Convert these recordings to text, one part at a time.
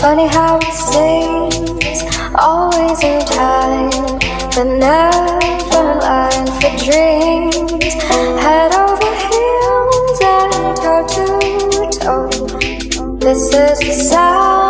Funny how it seems always in time, but never in line for dreams. Head over heels and toe to toe. This is the sound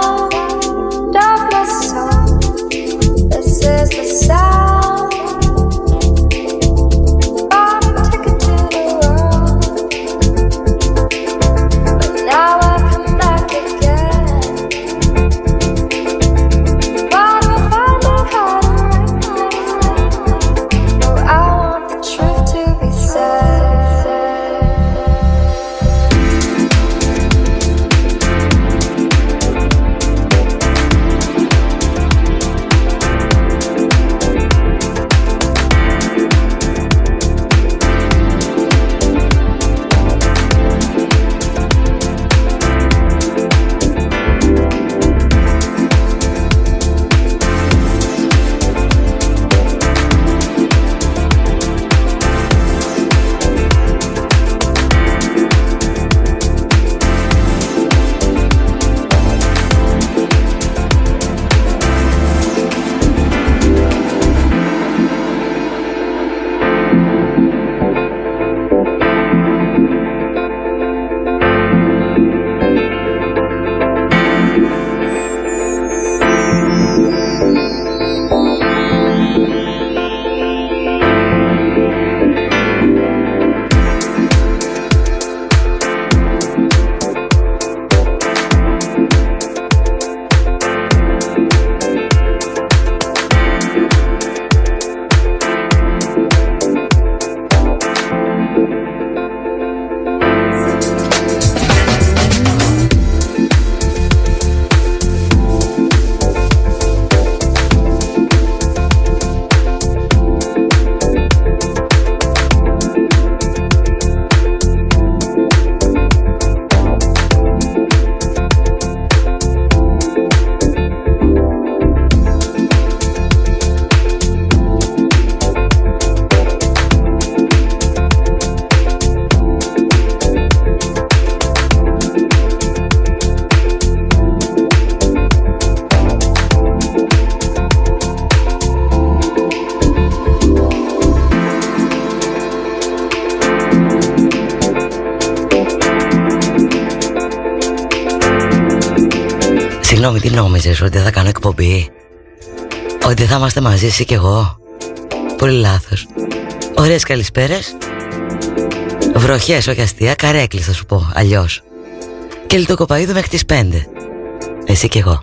νόμιζες ότι θα κάνω εκπομπή. Ότι θα είμαστε μαζί εσύ και εγώ. Πολύ λάθος. Ωραίες καλησπέρες. Βροχές όχι αστεία Καρέκλη θα σου πω αλλιώς. Και λιτοκοπαίδου μέχρι τις 5 Εσύ και εγώ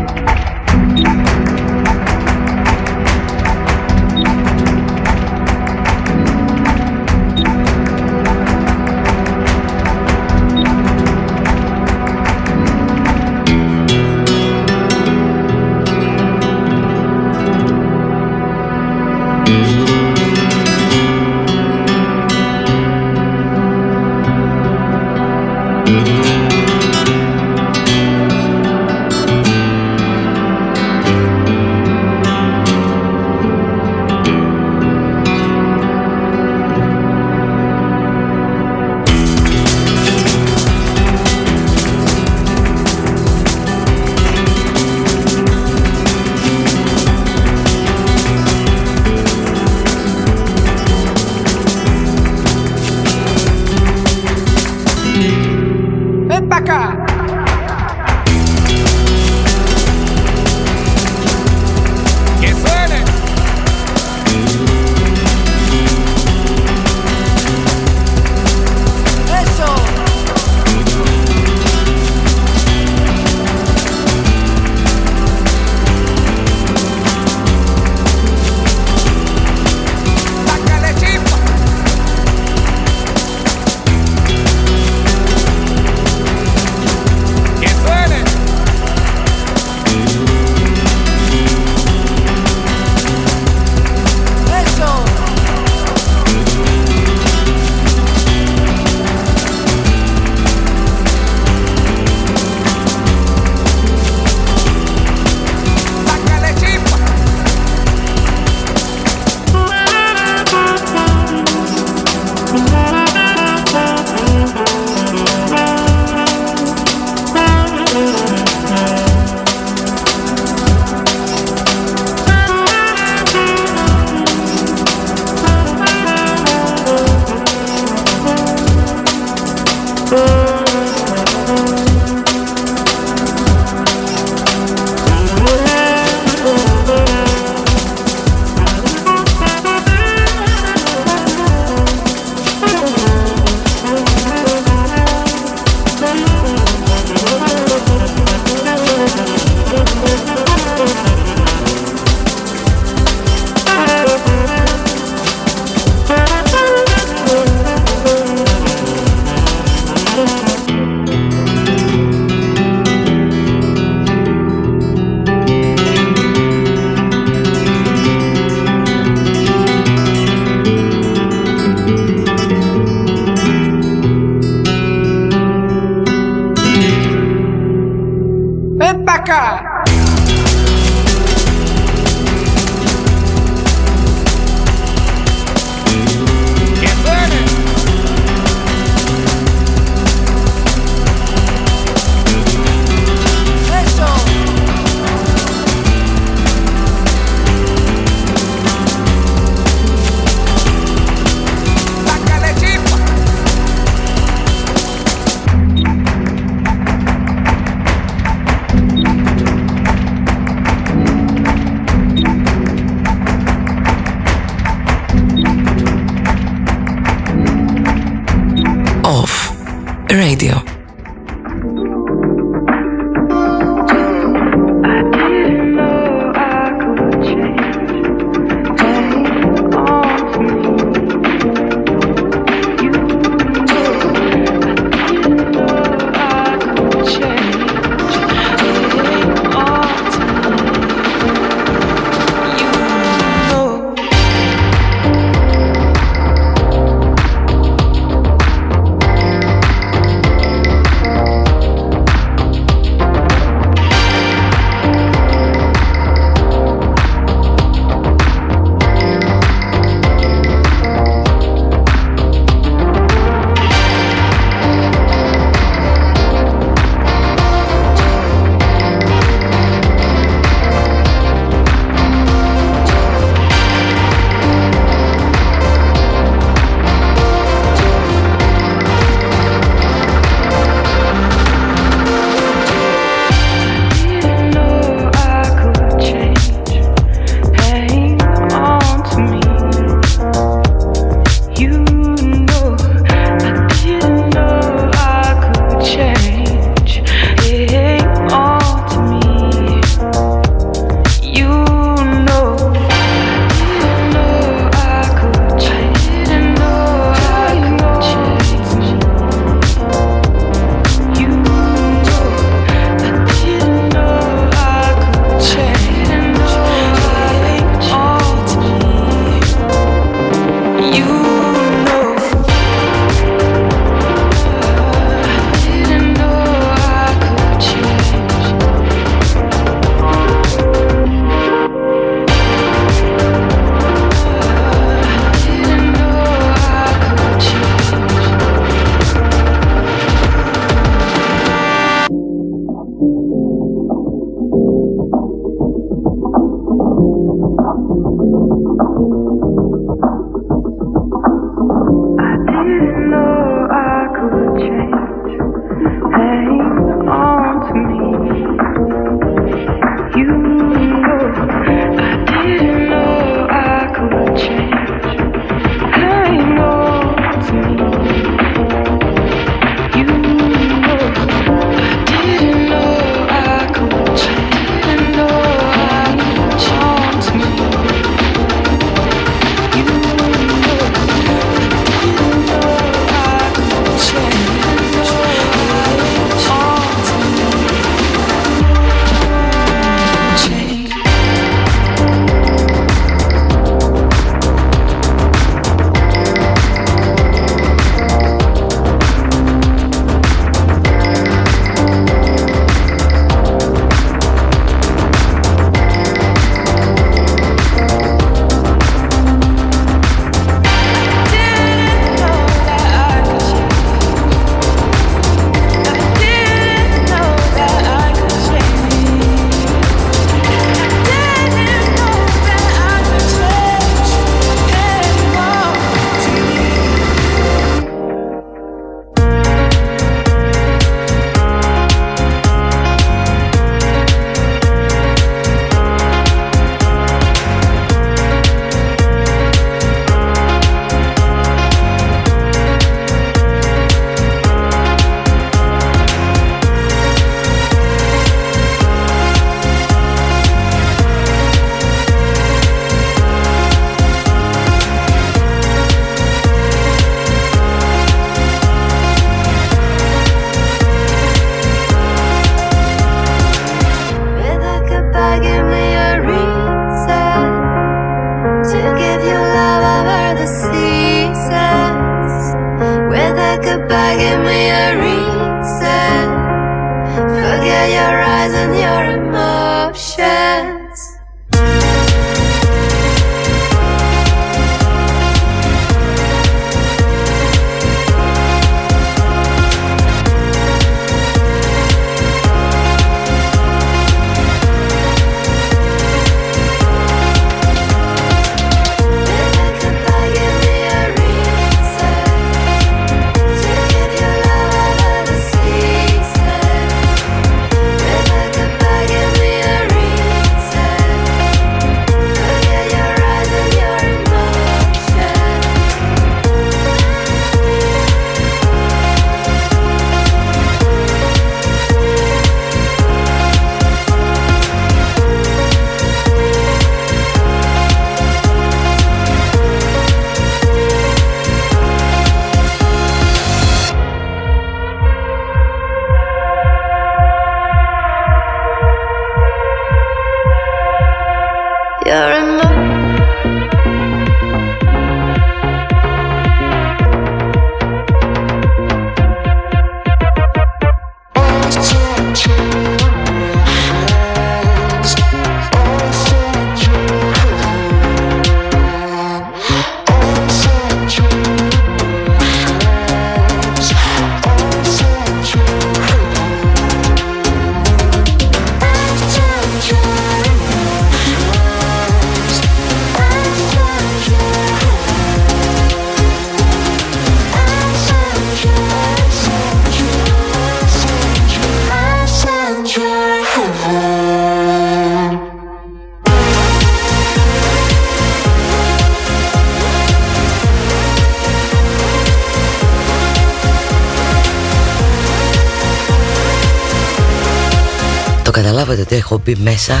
μπει μέσα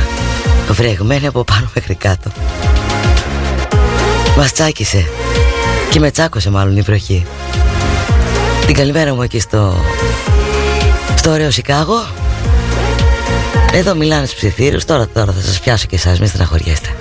βρεγμένη από πάνω μέχρι κάτω. Μας τσάκισε και με τσάκωσε μάλλον η βροχή. Την καλημέρα μου εκεί στο, στο ωραίο Σικάγο. Εδώ μιλάνε στους ψιθύρους, τώρα, τώρα θα σας πιάσω και εσάς, μην στεναχωριέστε.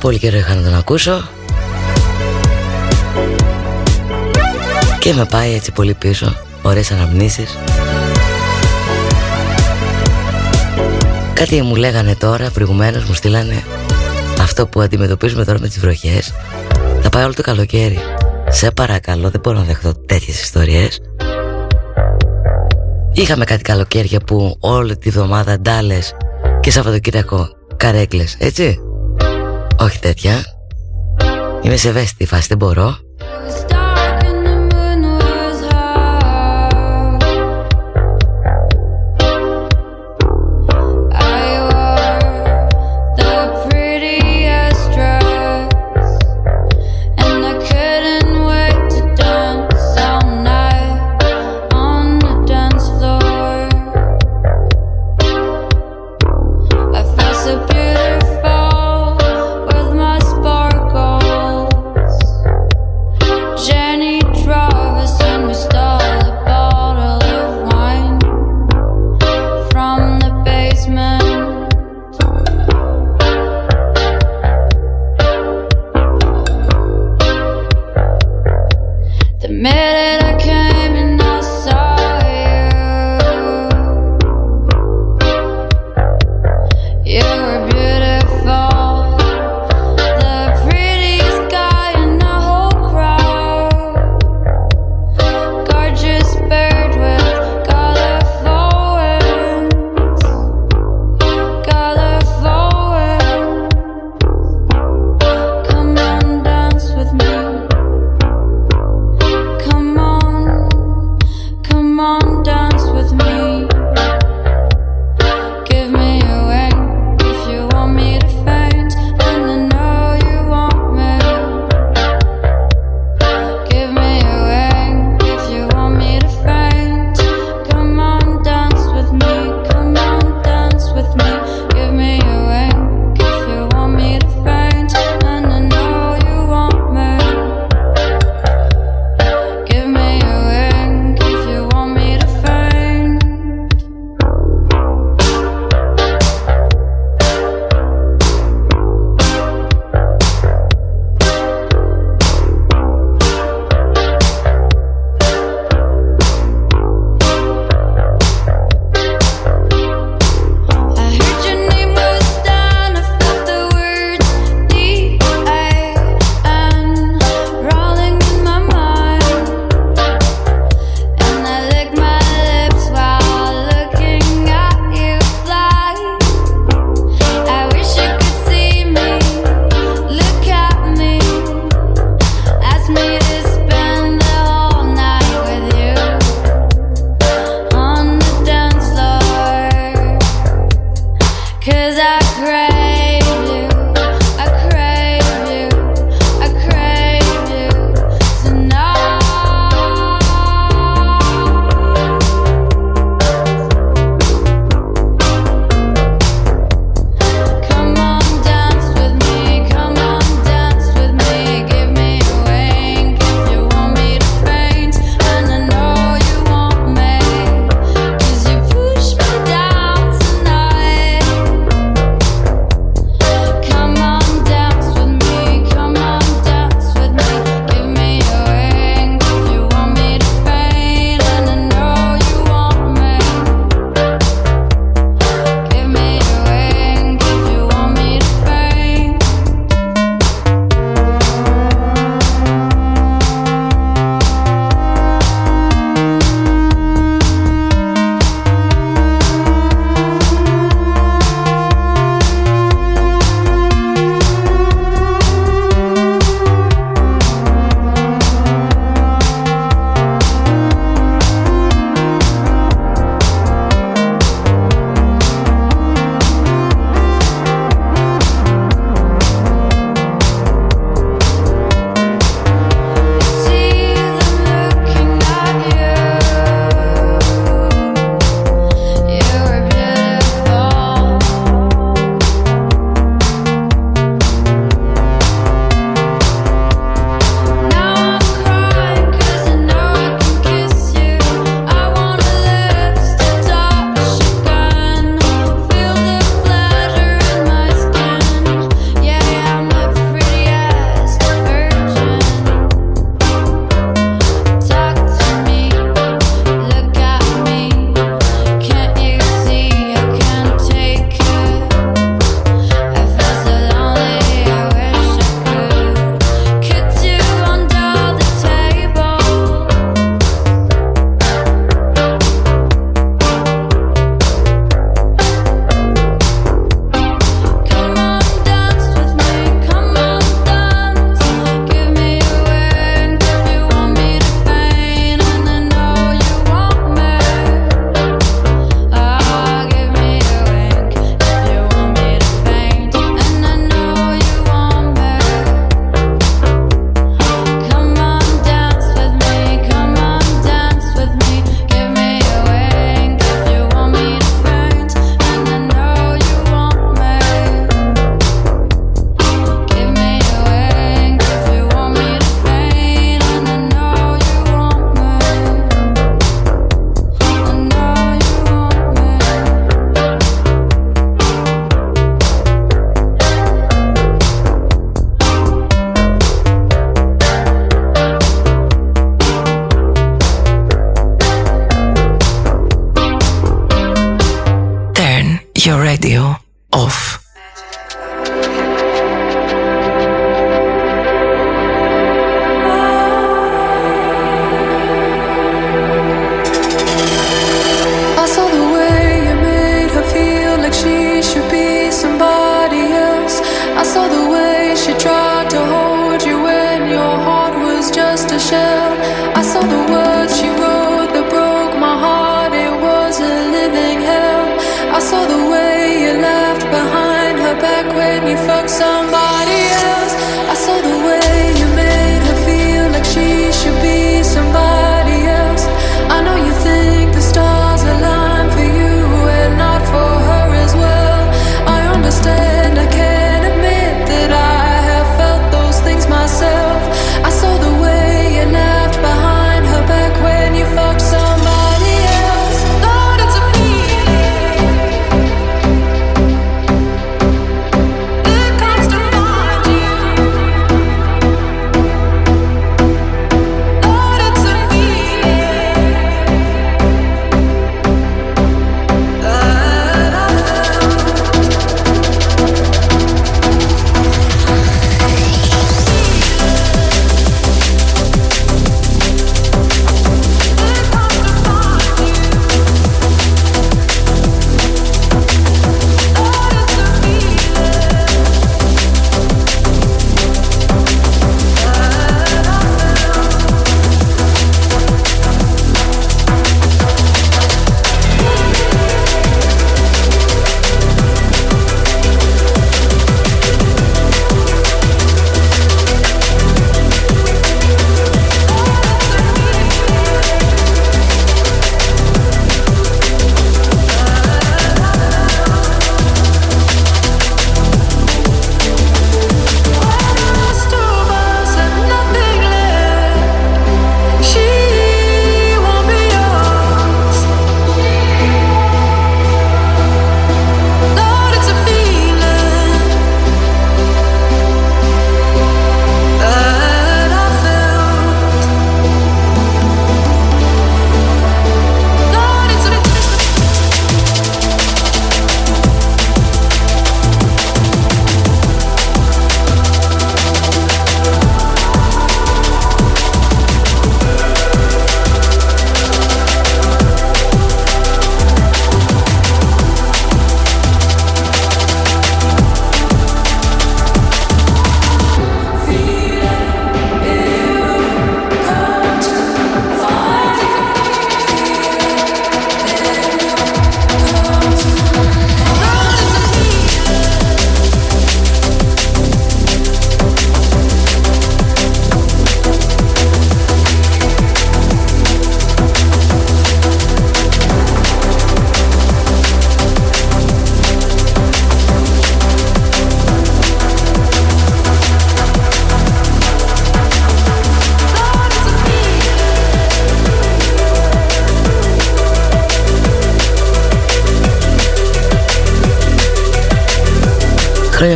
Πολύ καιρό είχα να τον ακούσω. Και με πάει έτσι πολύ πίσω Ωραίες αναμνήσεις. Κάτι μου λέγανε τώρα προηγουμένως Μου στείλανε Αυτό που αντιμετωπίζουμε τώρα με τις βροχές. Θα πάει όλο το καλοκαίρι. Σε παρακαλώ δεν μπορώ να δεχτώ τέτοιες ιστορίες. Είχαμε κάτι καλοκαίρια που όλη τη βδομάδα ντάλες και Σαββατοκύριακο καρέκλες, έτσι. Όχι τέτοια. Είμαι σε ευαίσθητη φάση, δεν μπορώ.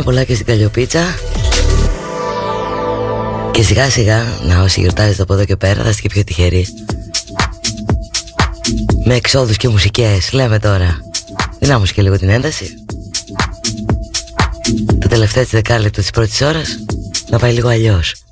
Πολλά και στην Καλλιοπίτσα. Και σιγά σιγά Να όσοι γιορτάζετε από εδώ και πέρα Θα είστε και πιο τυχεροί. Με εξόδους και μουσικές Λέμε τώρα. Δυνάμωσε και λίγο την ένταση. Το τελευταίο της δεκάλεπτο της πρώτης ώρας Να πάει λίγο αλλιώς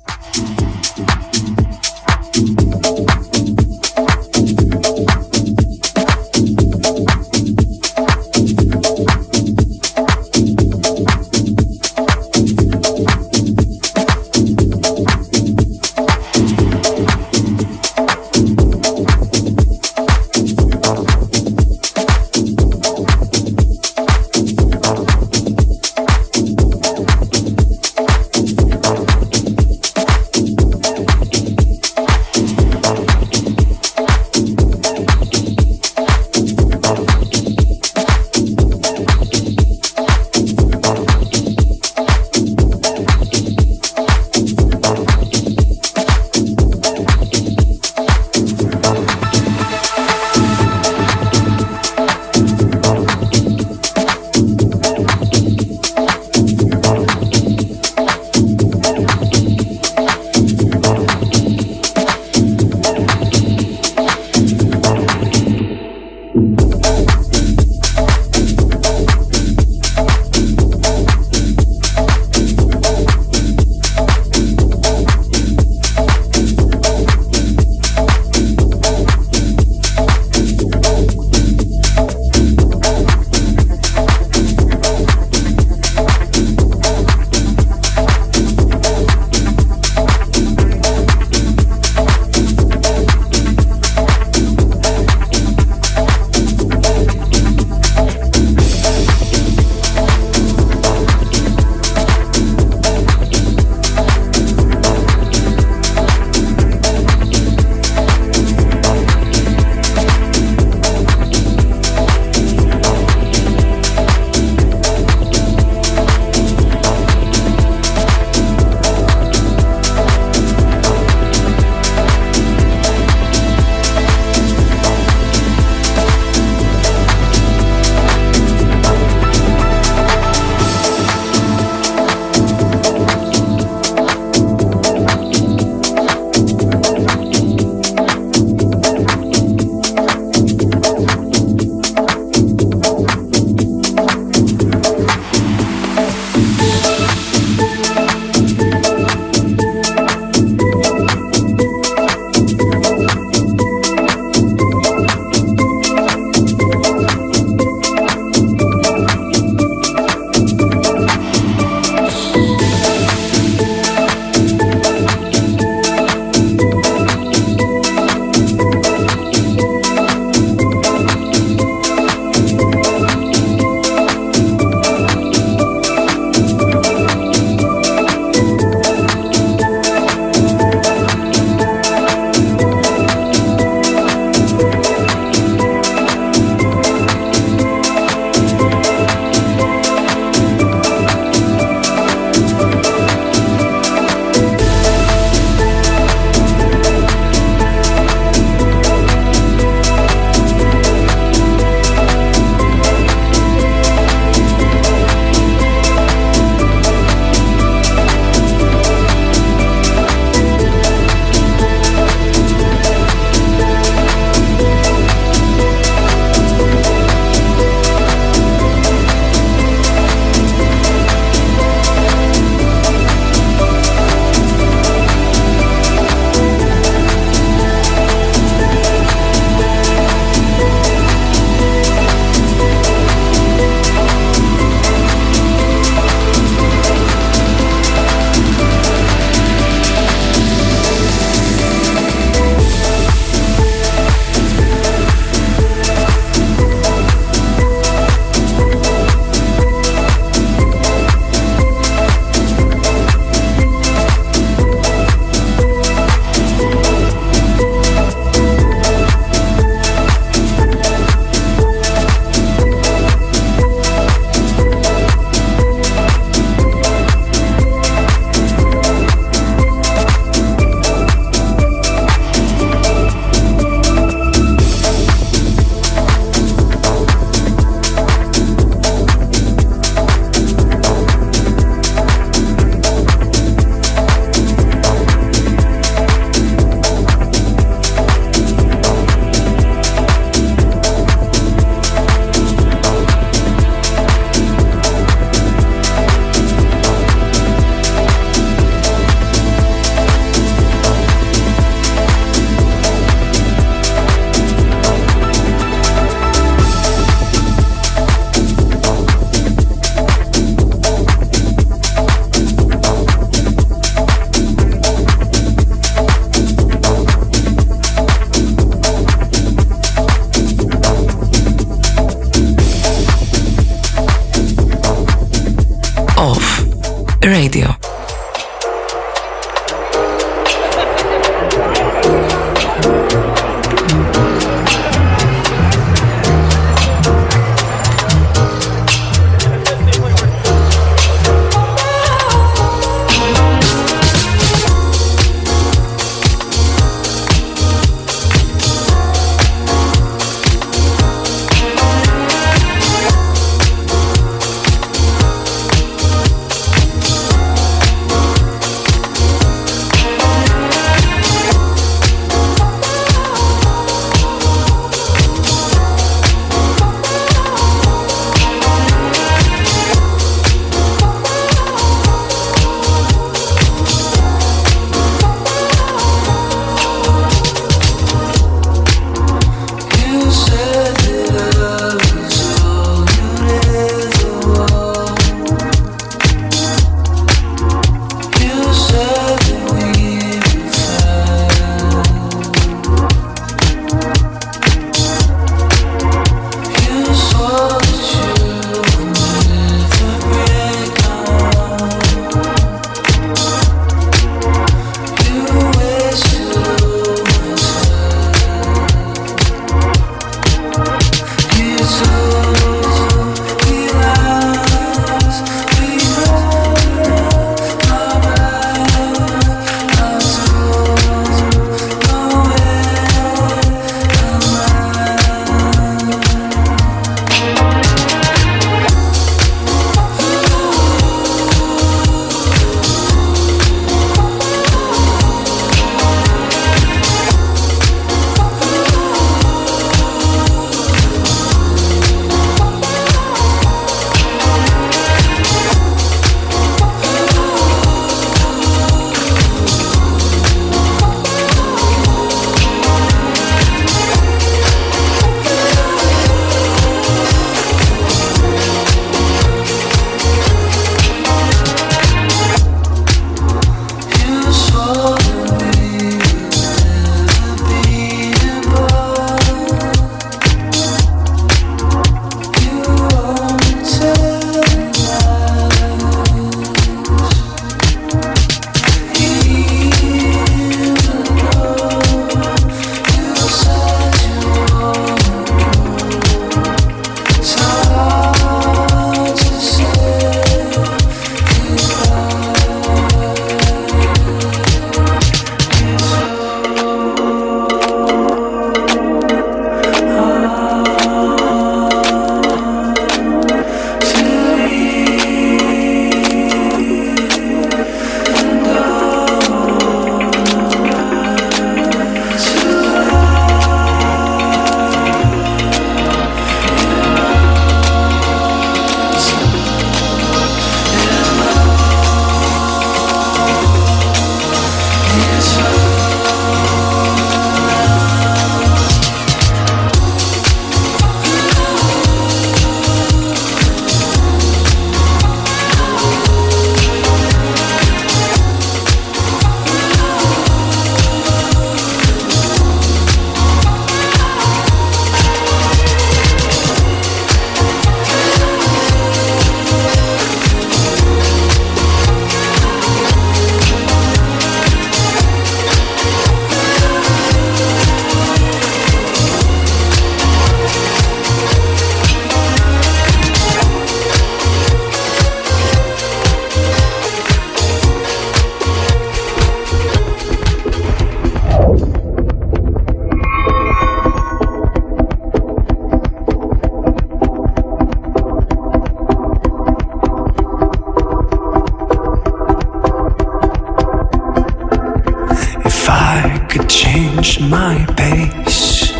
my pace.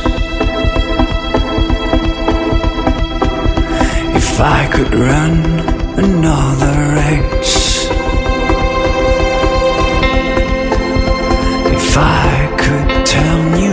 If I could run another race, if I could tell you.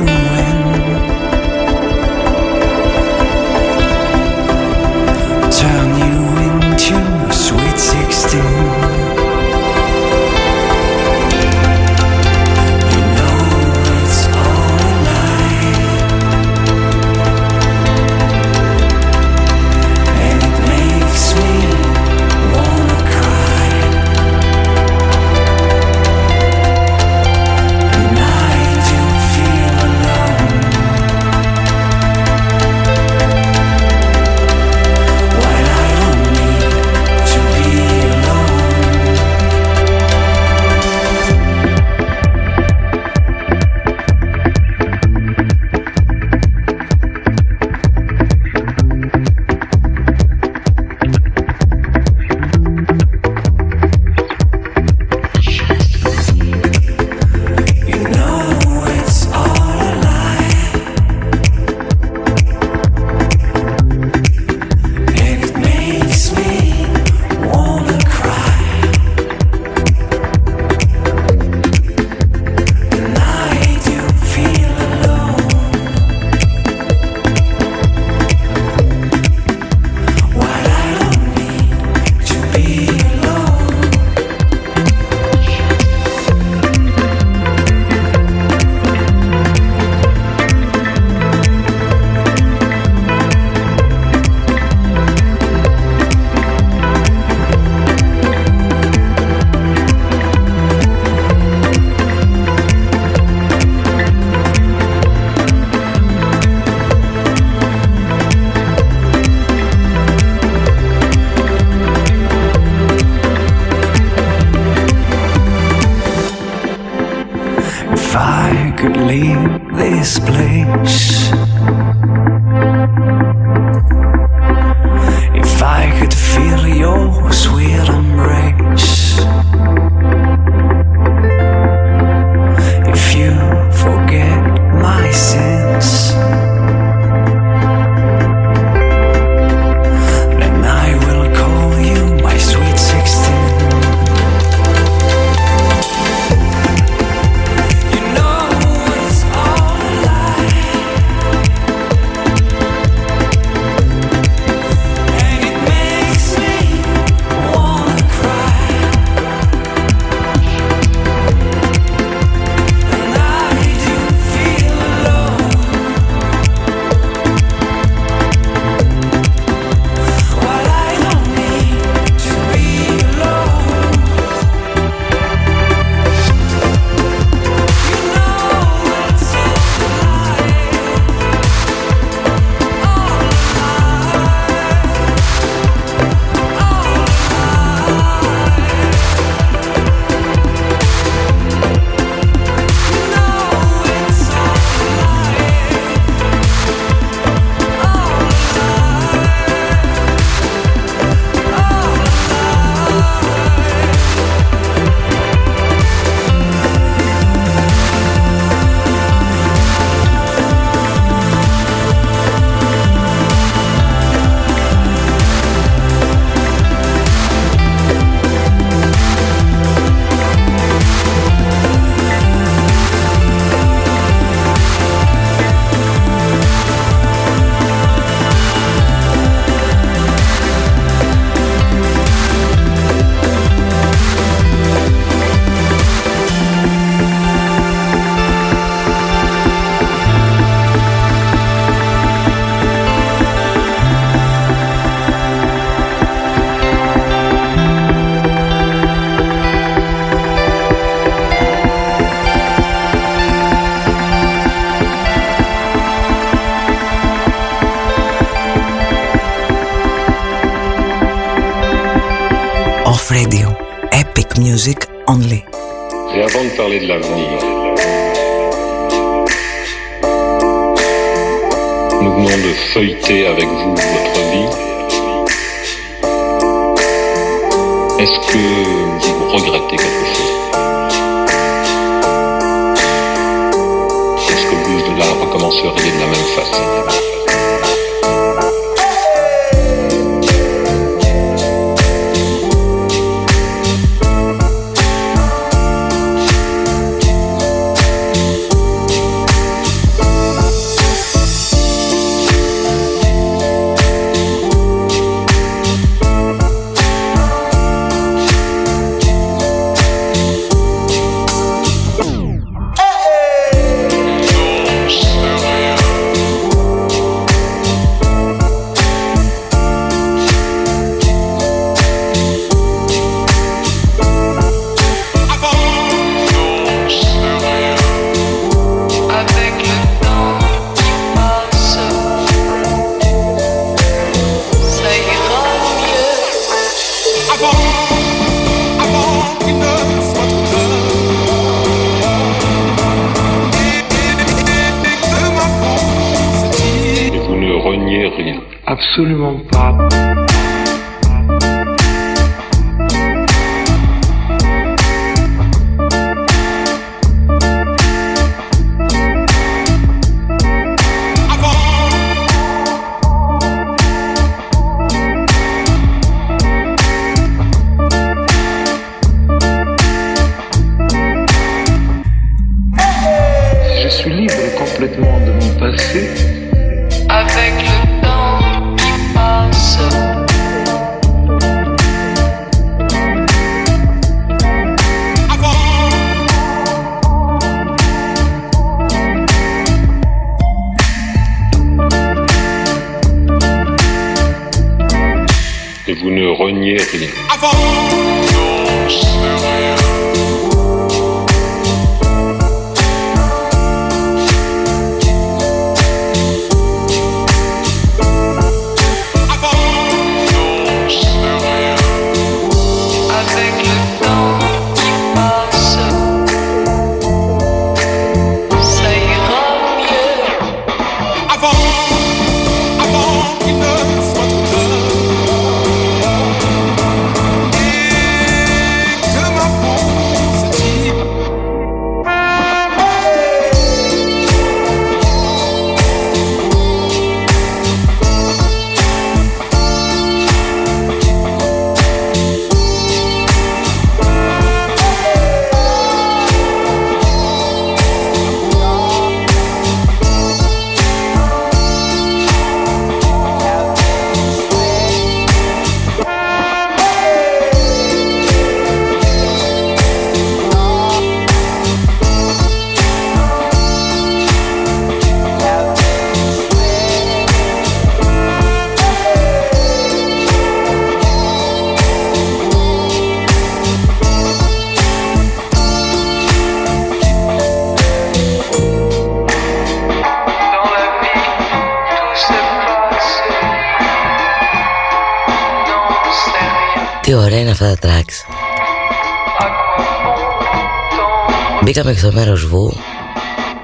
Μπήκαμε στο μέρος Βου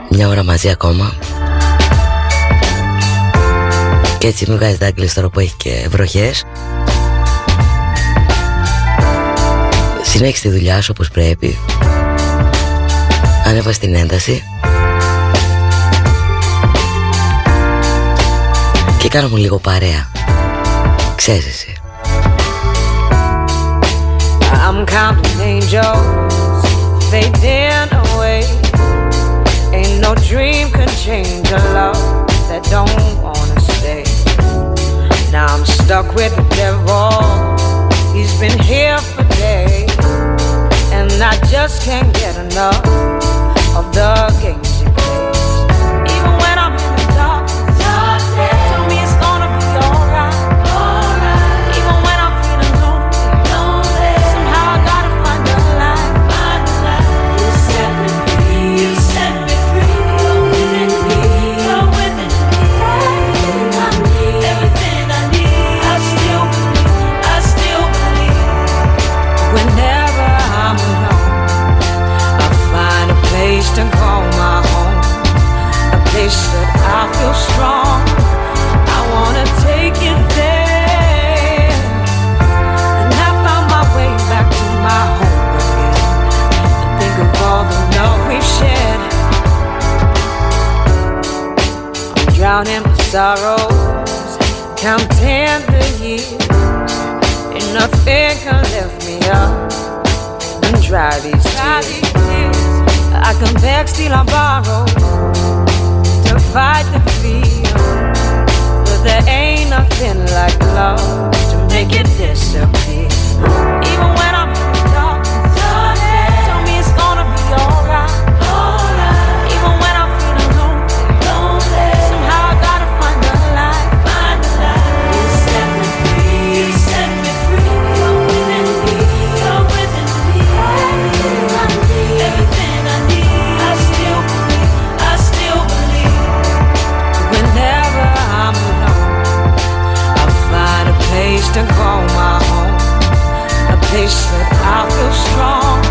Μια ώρα μαζί ακόμα. Και έτσι μην βγάζεις δάκλεις τώρα που έχει και βροχές. Συνέχισε τη δουλειά σου όπως πρέπει. Ανέβα την ένταση. Και κάνω μου λίγο παρέα. Ξέρεις εσύ. I'm counting angels. Fading away change a love that don't wanna stay. Now I'm stuck with the devil. He's been here for days. And I just can't get enough of the games place that I feel strong. I wanna take you there. And I found my way back to my home again. And think of all the love we've shared. I'm drowning in sorrows Counting the years. And nothing can lift me up. And dry these tears. I can beg, steal, or borrow fight the fear. But there ain't nothing like love To make it disappear They said I feel strong.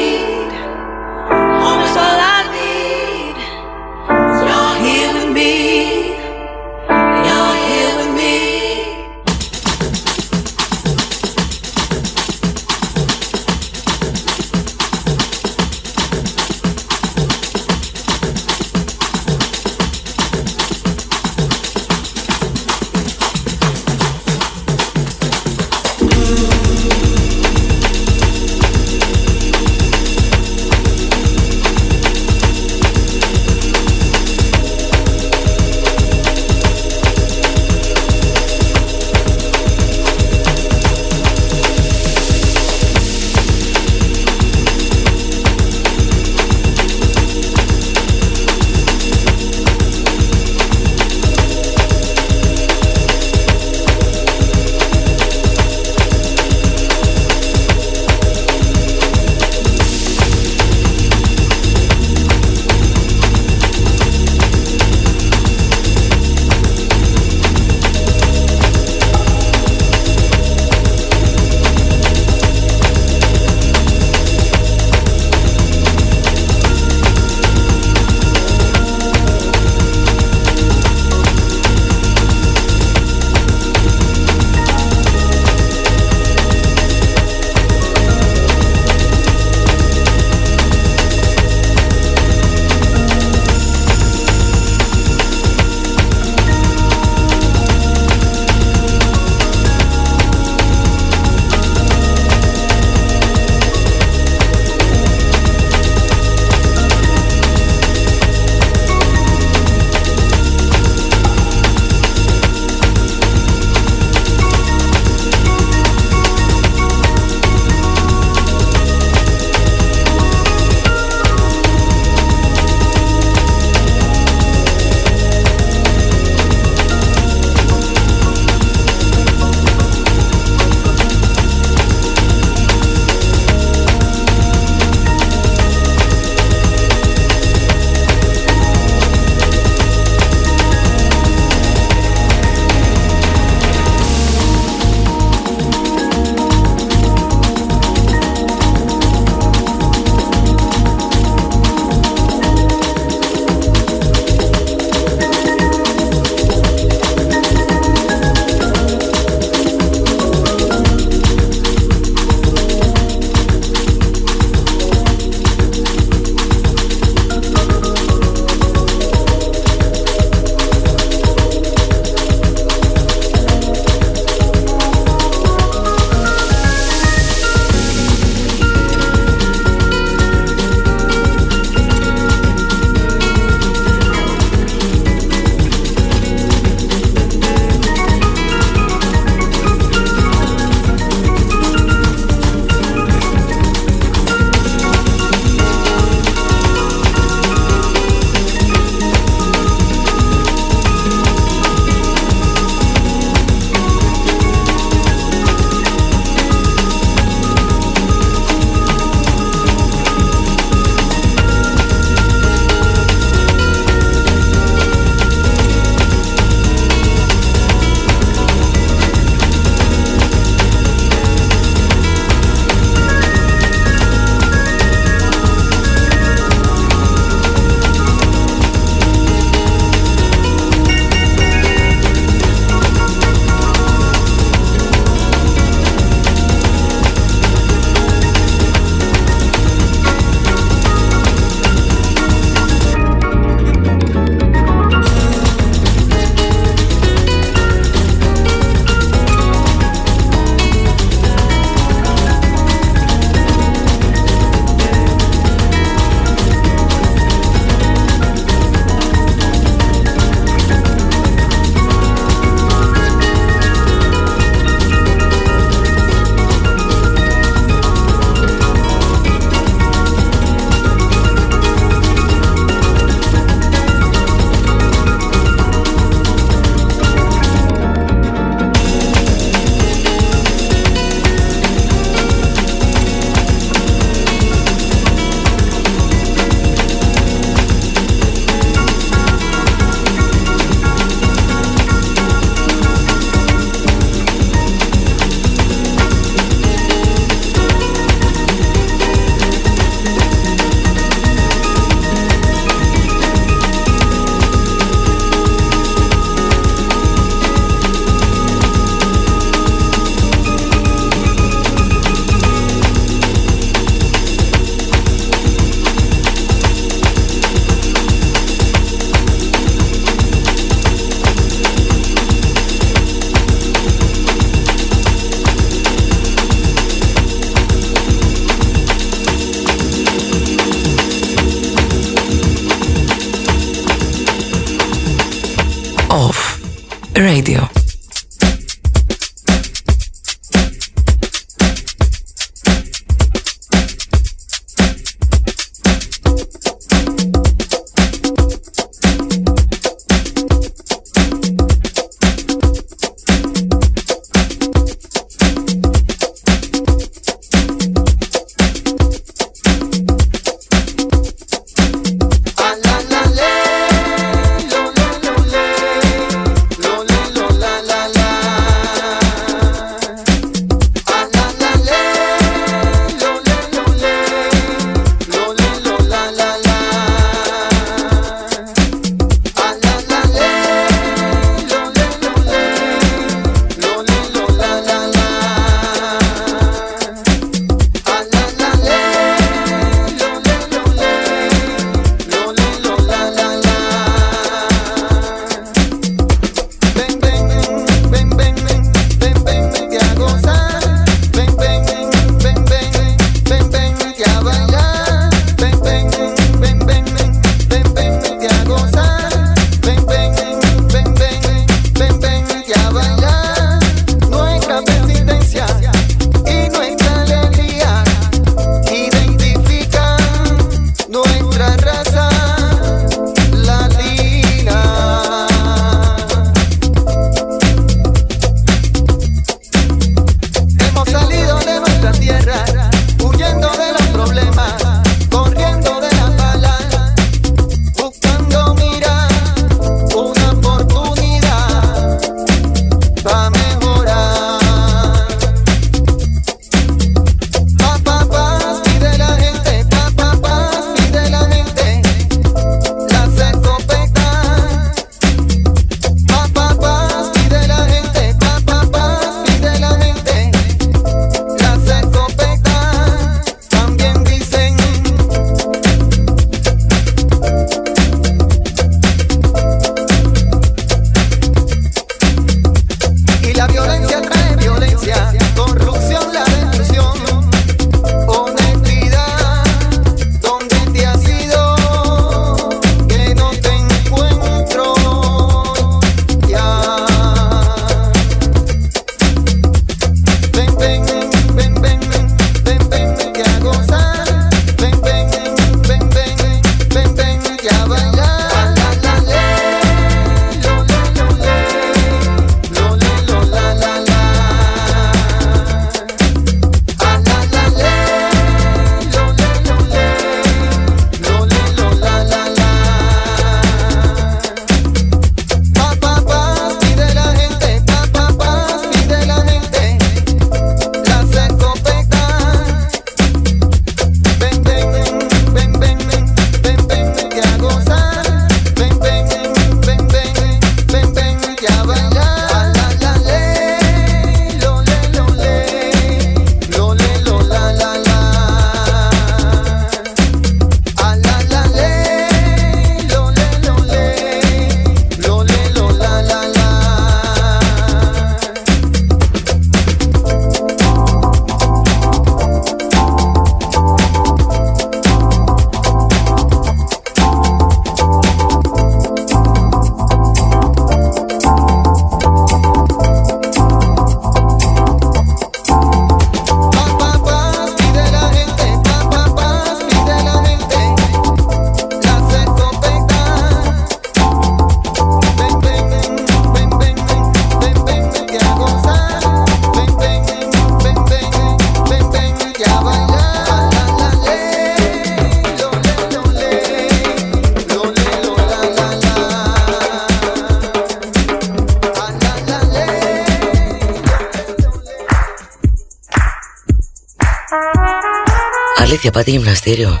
Πάτε γυμναστήριο.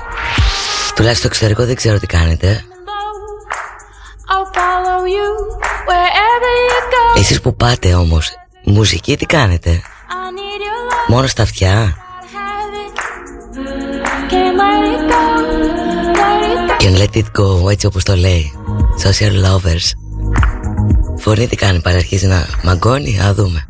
Τουλάχιστον στο εξωτερικό δεν ξέρω τι κάνετε. Εσείς που πάτε όμως Μουσική τι κάνετε; Μόνο στα αυτιά; Can let it go έτσι όπως το λέει. Social lovers. Φωνή τι κάνει παραρχίζει να μαγκώνει Α δούμε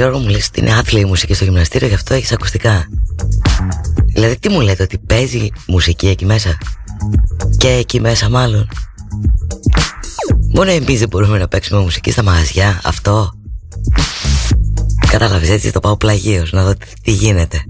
Γιώργο μου λες ότι είναι άθλια η μουσική στο γυμναστήριο Γι' αυτό έχεις ακουστικά Δηλαδή τι μου λέτε ότι παίζει μουσική εκεί μέσα; Και εκεί μέσα μάλλον. Μόνο εμείς δεν μπορούμε να παίξουμε μουσική στα μαγαζιά Αυτό. Κατάλαβες έτσι το πάω πλαγίως Να δω τι γίνεται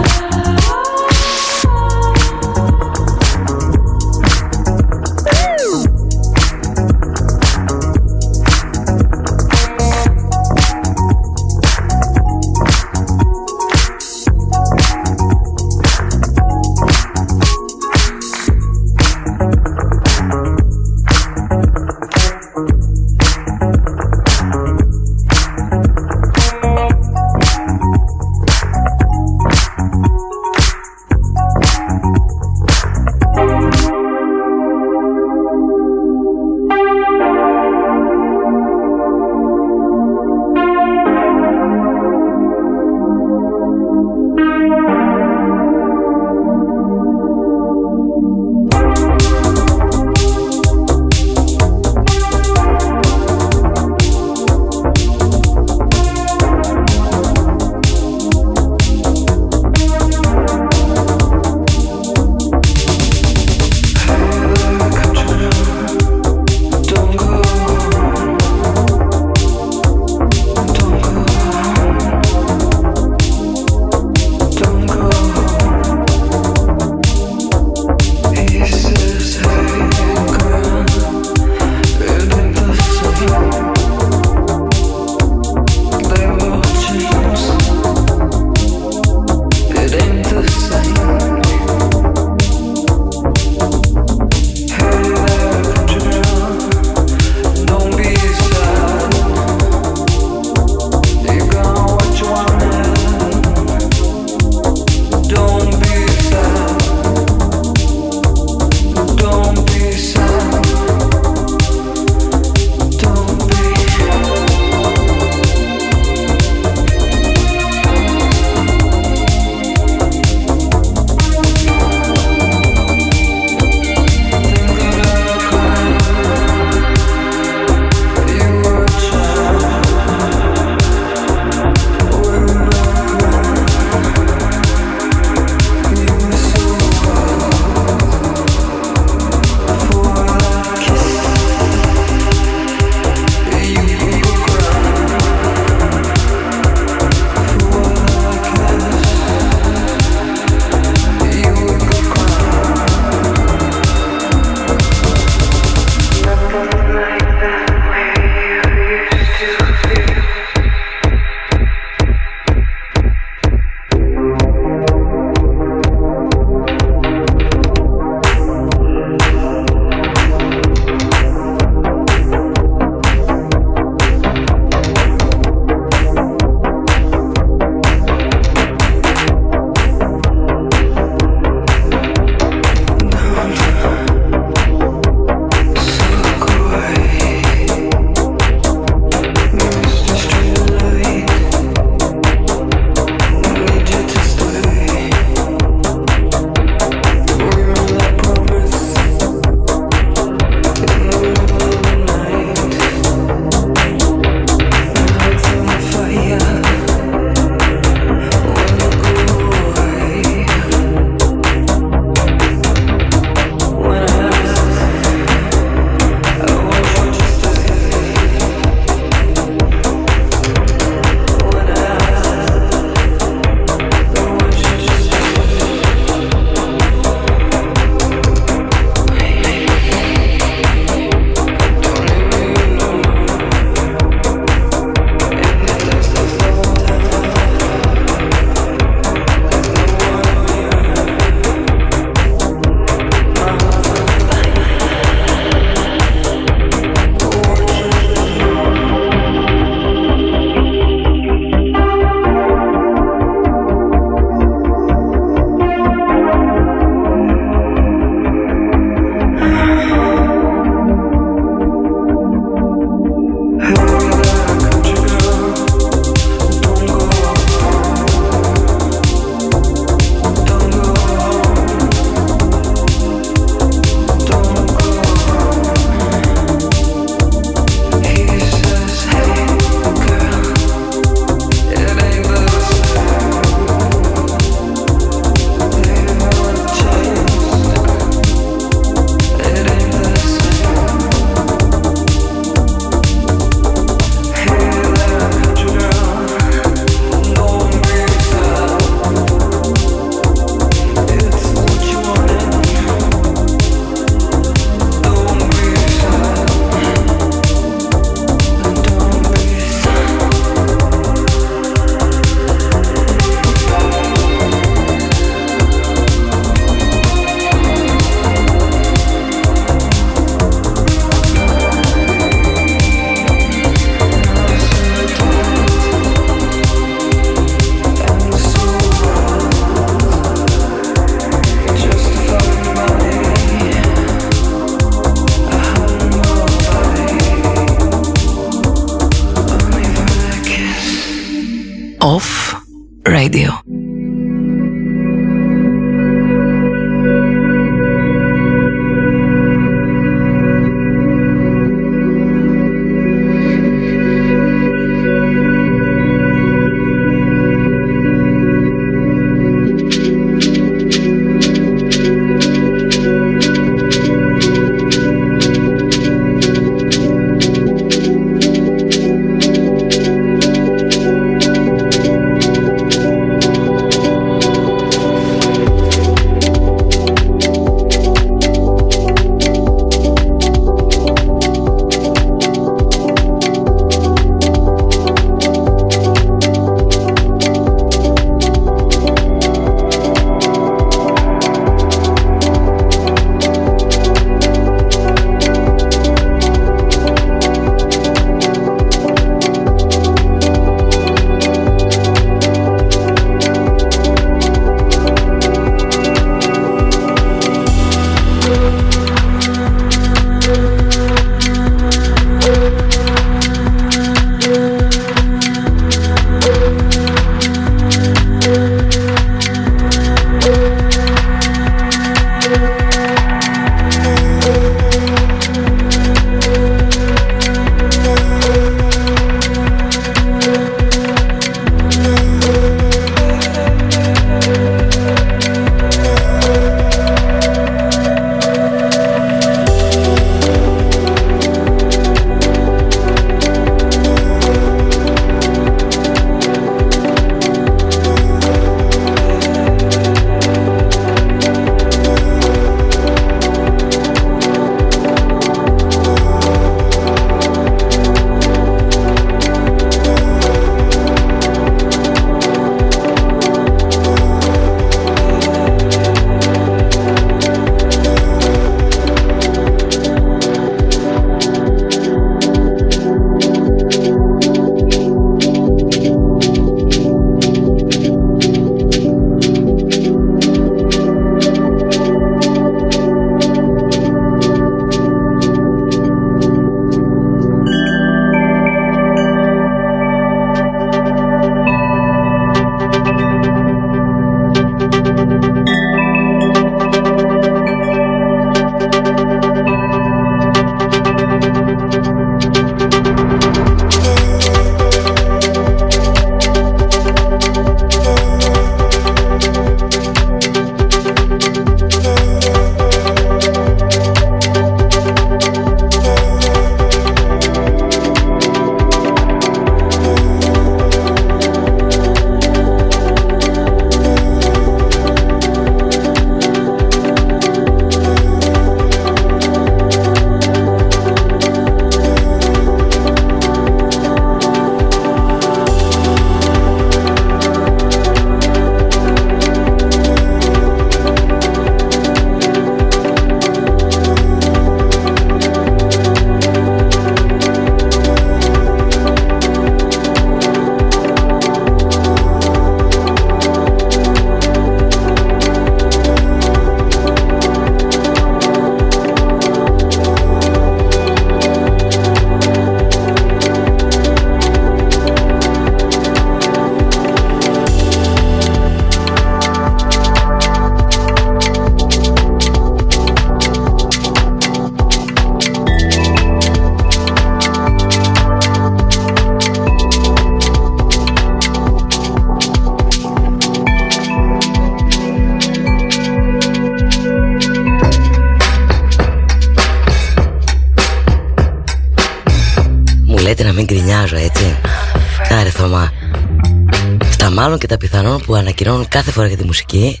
ανακοινώνουν κάθε φορά για τη μουσική,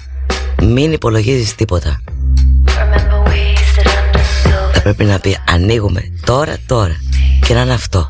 μην υπολογίζεις τίποτα. Θα πρέπει να πει ανοίγουμε τώρα, τώρα και να είναι αυτό.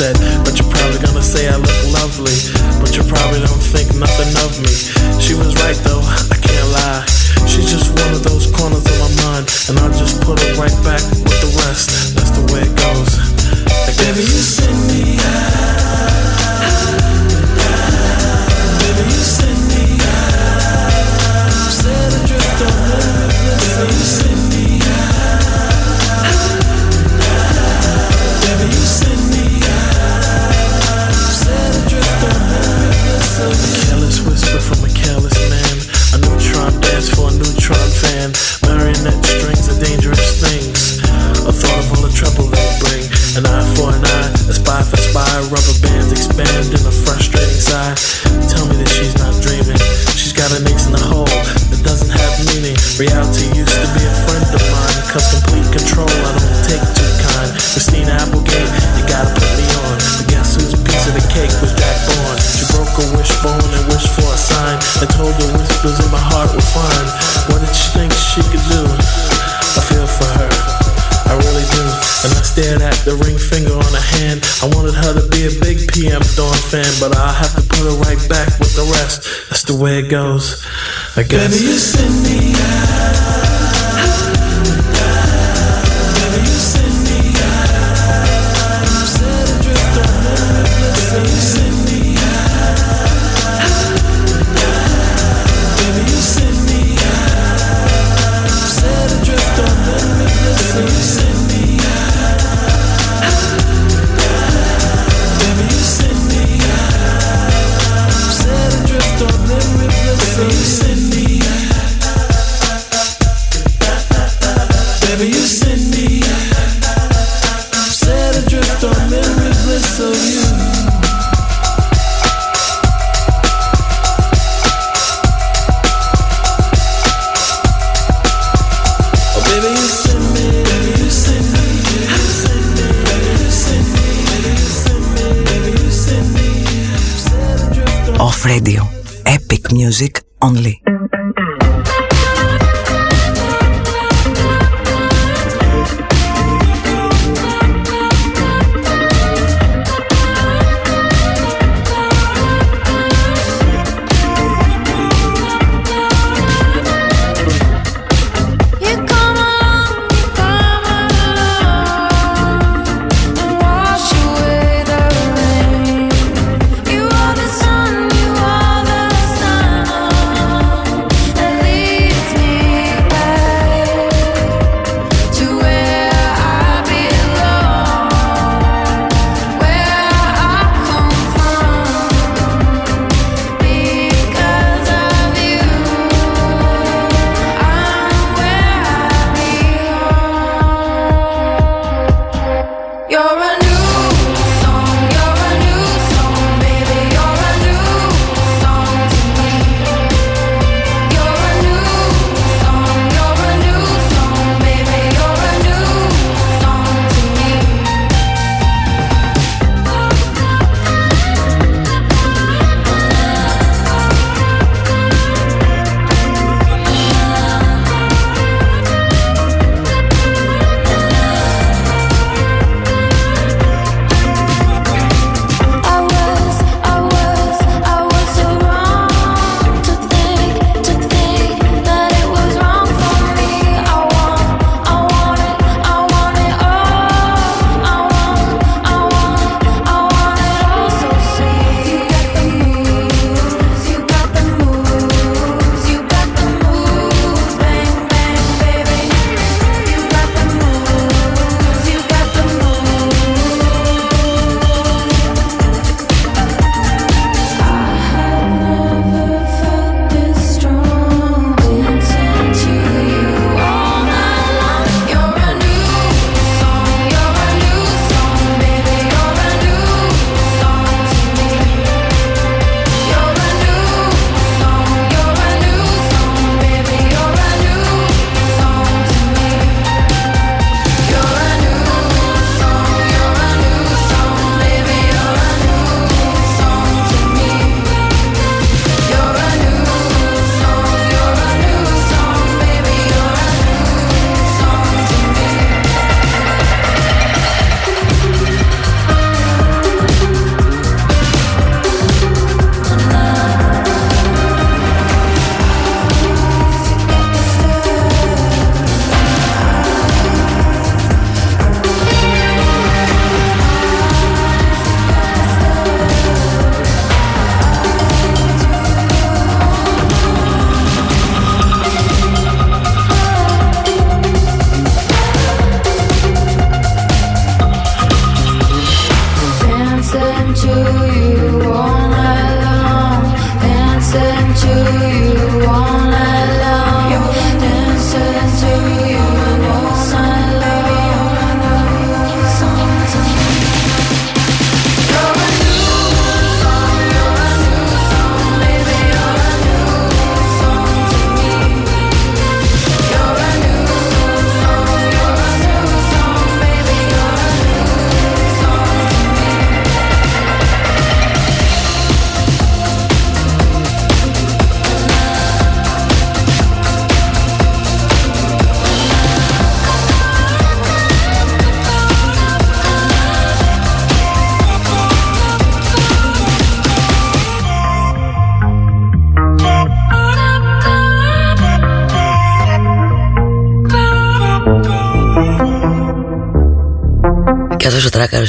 said goes. I guess.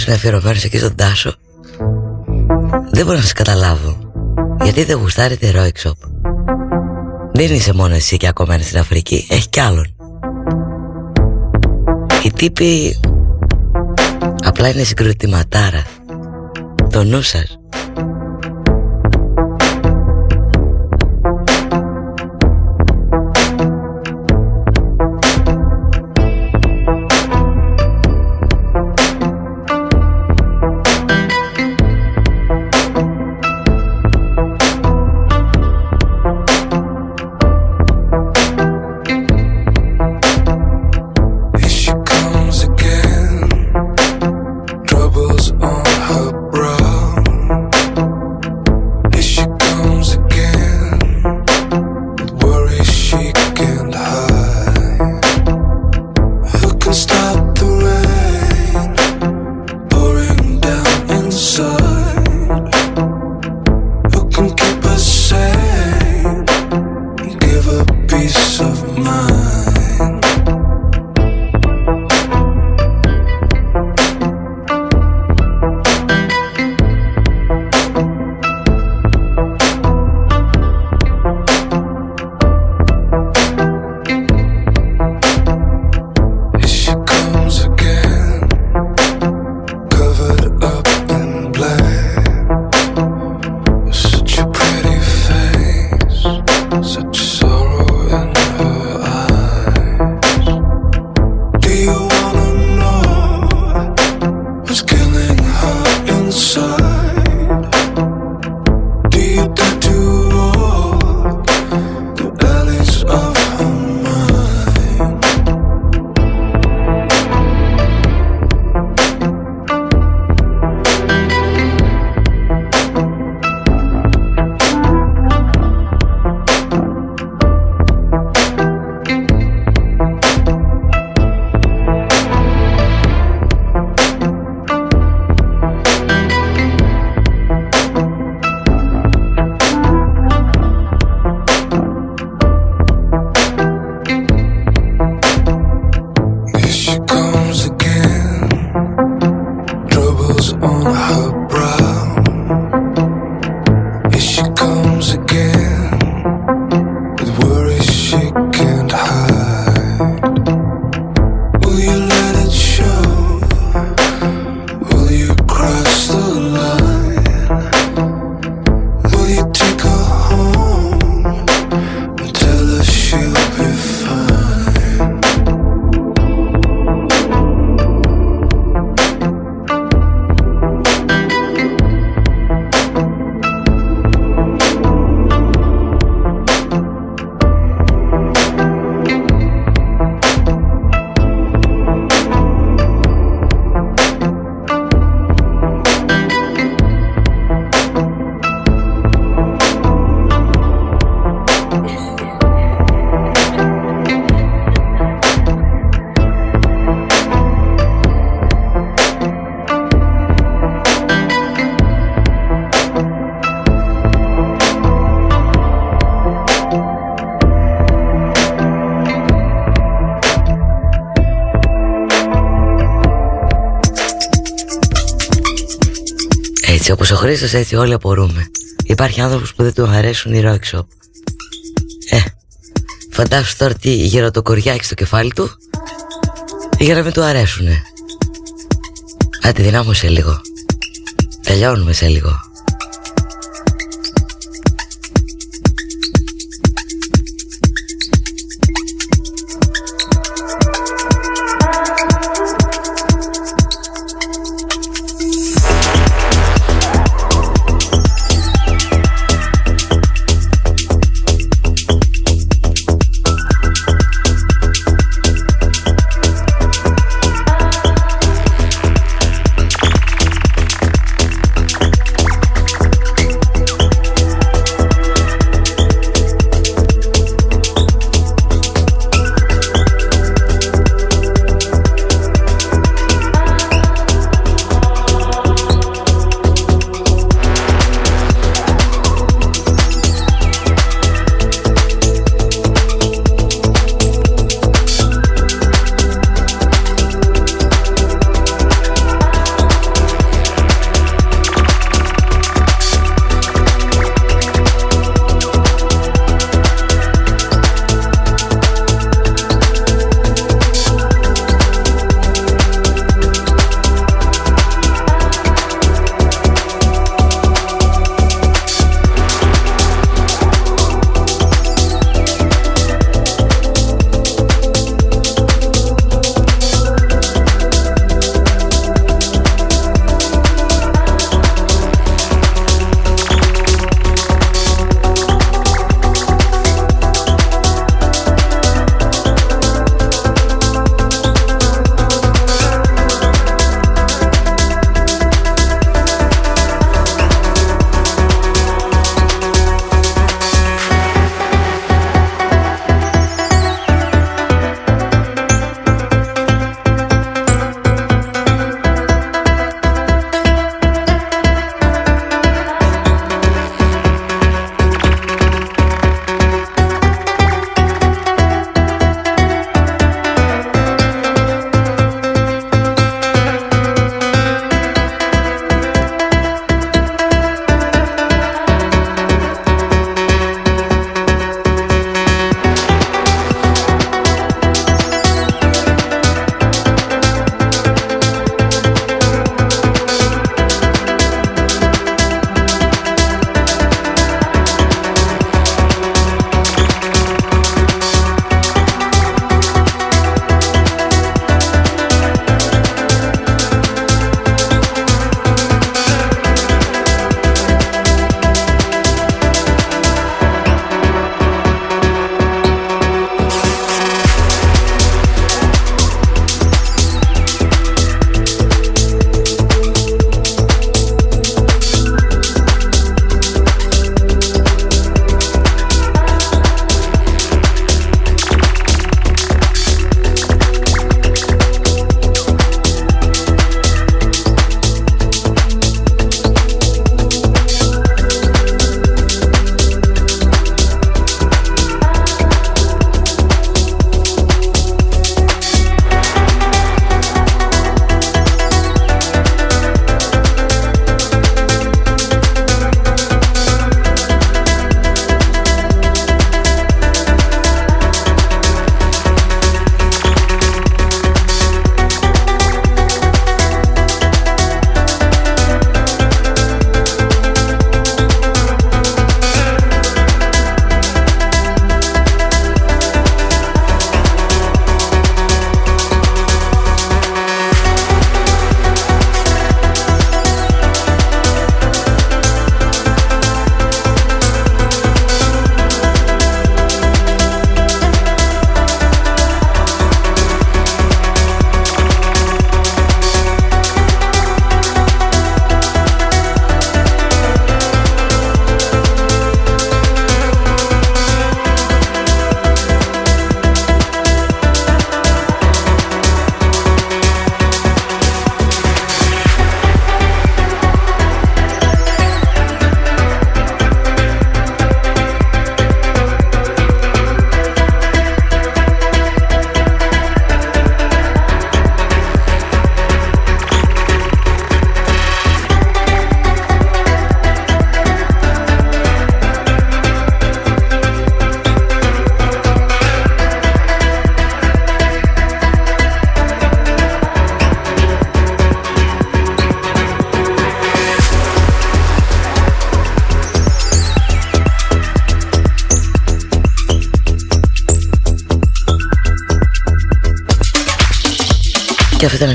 Αυτός ο τράκαρος είναι αφιερωμένος εκεί στον Τάσο. Δεν μπορώ να σας καταλάβω. Γιατί δεν γουστάρετε Heroic Shop Δεν είσαι μόνο εσύ και ακόμα στην Αφρική. Έχει κι άλλον. Οι τύποι Απλά είναι συγκροτηματάρα. Το νου σας Χρήστος έτσι όλοι απορούμε. Υπάρχει άνθρωπος που δεν του αρέσουν οι rock shop. Ε, φαντάσου τώρα τι γύρω το κοριάκι στο κεφάλι του Για να μην του αρέσουνε. Άντε δυνάμωσε λίγο. Τελειώνουμε σε λίγο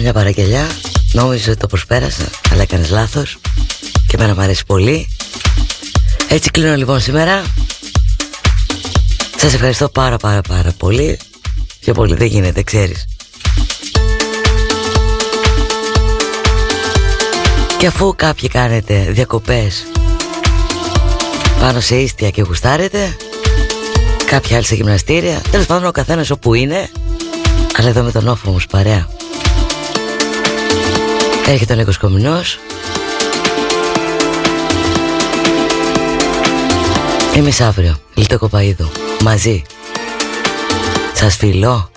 Και αυτό ήταν μια παραγγελιά. Νόμιζα ότι το προσπέρασα Αλλά έκανες λάθος Και εμένα μου αρέσει πολύ. Έτσι κλείνω λοιπόν σήμερα. Σας ευχαριστώ πάρα πάρα πάρα πολύ. Πιο πολύ δεν γίνεται ξέρεις. Και αφού κάποιοι κάνετε διακοπές πάνω σε ίστια και γουστάρετε Κάποιοι άλλοι σε γυμναστήρια Τέλος πάντων ο καθένας όπου είναι Αλλά εδώ με τον όφο μου παρέα Έρχεται ο Νίκος Κομινός. Εμείς αύριο Λίτο Κοπαίδου Μαζί. Σας φιλώ